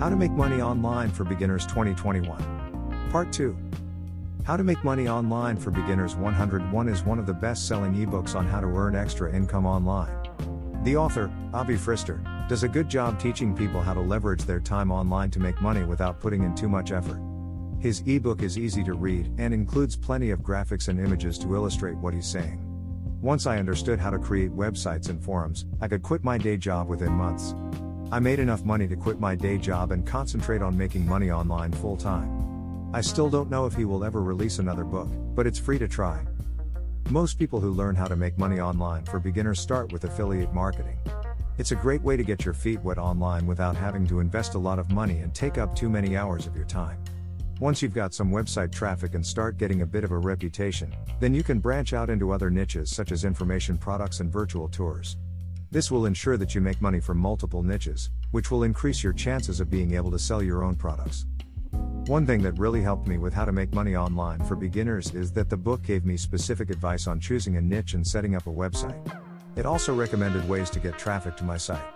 How to Make Money Online for Beginners 2021. Part 2. How to Make Money Online for Beginners 101 is one of the best selling ebooks on how to earn extra income online. The author, Avi Frister, does a good job teaching people how to leverage their time online to make money without putting in too much effort. His ebook is easy to read and includes plenty of graphics and images to illustrate what he's saying. Once I understood how to create websites and forums, I could quit my day job within months. I made enough money to quit my day job and concentrate on making money online full time. I still don't know if he will ever release another book, but it's free to try. Most people who learn how to make money online for beginners start with affiliate marketing. It's a great way to get your feet wet online without having to invest a lot of money and take up too many hours of your time. Once you've got some website traffic and start getting a bit of a reputation, then you can branch out into other niches such as information products and virtual tours. This will ensure that you make money from multiple niches, which will increase your chances of being able to sell your own products. One thing that really helped me with how to make money online for beginners is that the book gave me specific advice on choosing a niche and setting up a website. It also recommended ways to get traffic to my site.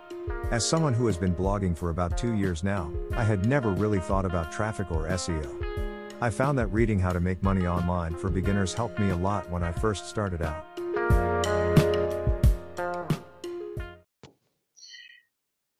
As someone who has been blogging for about two years now, I had never really thought about traffic or SEO. I found that reading how to make money online for beginners helped me a lot when I first started out.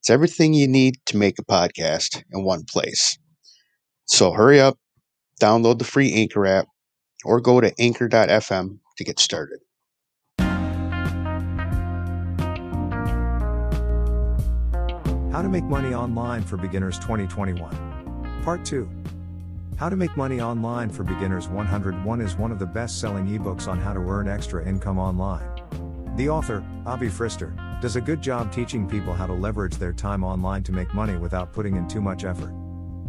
It's everything you need to make a podcast in one place. So hurry up, download the free Anchor app, or go to anchor.fm to get started. How to Make Money Online for Beginners 2021. Part 2. How to Make Money Online for Beginners 101 is one of the best selling ebooks on how to earn extra income online. The author, Avi Frister, does a good job teaching people how to leverage their time online to make money without putting in too much effort.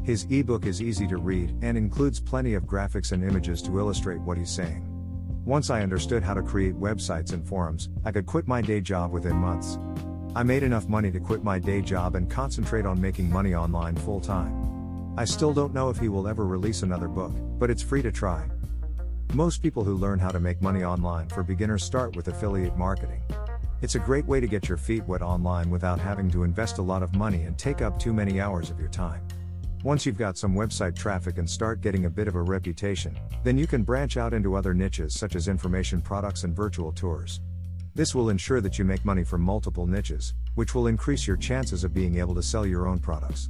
His ebook is easy to read and includes plenty of graphics and images to illustrate what he's saying. Once I understood how to create websites and forums, I could quit my day job within months. I made enough money to quit my day job and concentrate on making money online full time. I still don't know if he will ever release another book, but it's free to try. Most people who learn how to make money online for beginners start with affiliate marketing. It's a great way to get your feet wet online without having to invest a lot of money and take up too many hours of your time. Once you've got some website traffic and start getting a bit of a reputation, then you can branch out into other niches such as information products and virtual tours. This will ensure that you make money from multiple niches, which will increase your chances of being able to sell your own products.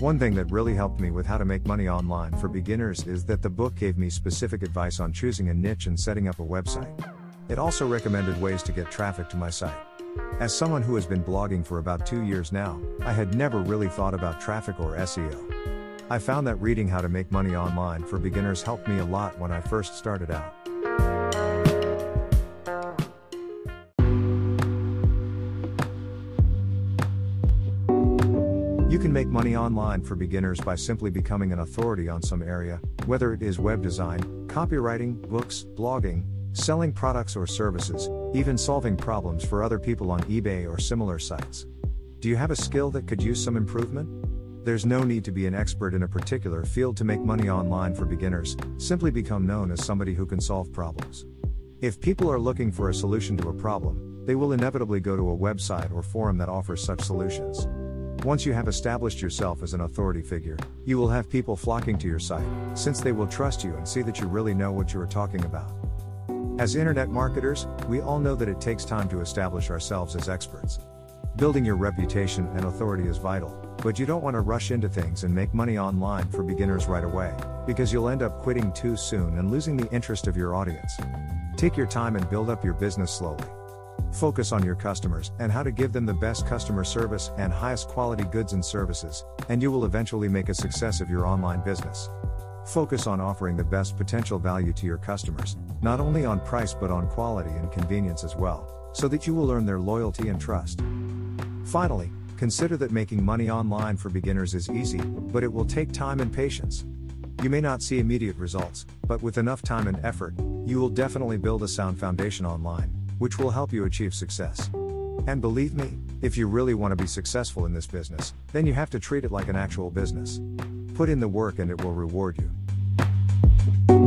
One thing that really helped me with how to make money online for beginners is that the book gave me specific advice on choosing a niche and setting up a website. It also recommended ways to get traffic to my site. As someone who has been blogging for about two years now, I had never really thought about traffic or SEO. I found that reading how to make money online for beginners helped me a lot when I first started out. You can make money online for beginners by simply becoming an authority on some area, whether it is web design, copywriting, books, blogging, selling products or services, even solving problems for other people on eBay or similar sites. Do you have a skill that could use some improvement? There's no need to be an expert in a particular field to make money online for beginners, simply become known as somebody who can solve problems. If people are looking for a solution to a problem, they will inevitably go to a website or forum that offers such solutions. Once you have established yourself as an authority figure, you will have people flocking to your site, since they will trust you and see that you really know what you are talking about. As internet marketers, we all know that it takes time to establish ourselves as experts. Building your reputation and authority is vital, but you don't want to rush into things and make money online for beginners right away, because you'll end up quitting too soon and losing the interest of your audience. Take your time and build up your business slowly. Focus on your customers and how to give them the best customer service and highest quality goods and services, and you will eventually make a success of your online business. Focus on offering the best potential value to your customers, not only on price but on quality and convenience as well, so that you will earn their loyalty and trust. Finally, Consider that making money online for beginners is easy, but it will take time and patience. You may not see immediate results, but with enough time and effort, you will definitely build a sound foundation online, which will help you achieve success. And believe me, if you really want to be successful in this business, then you have to treat it like an actual business. Put in the work and it will reward you.